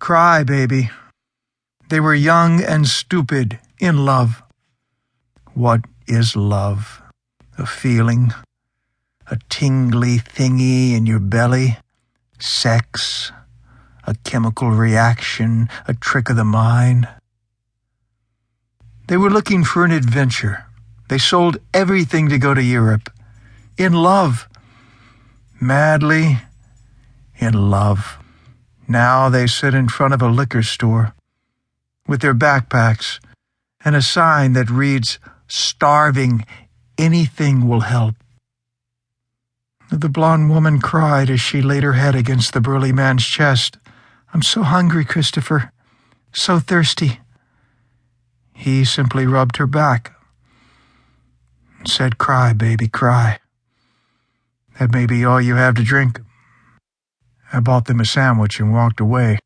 Cry, baby. They were young and stupid, in love. What is love? A feeling? A tingly thingy in your belly? Sex? A chemical reaction? A trick of the mind? They were looking for an adventure. They sold everything to go to Europe. In love. Madly in love. Now they sit in front of a liquor store with their backpacks and a sign that reads, Starving, anything will help. The blonde woman cried as she laid her head against the burly man's chest. I'm so hungry, Christopher. So thirsty. He simply rubbed her back and said, Cry, baby, cry. That may be all you have to drink. I bought them a sandwich and walked away.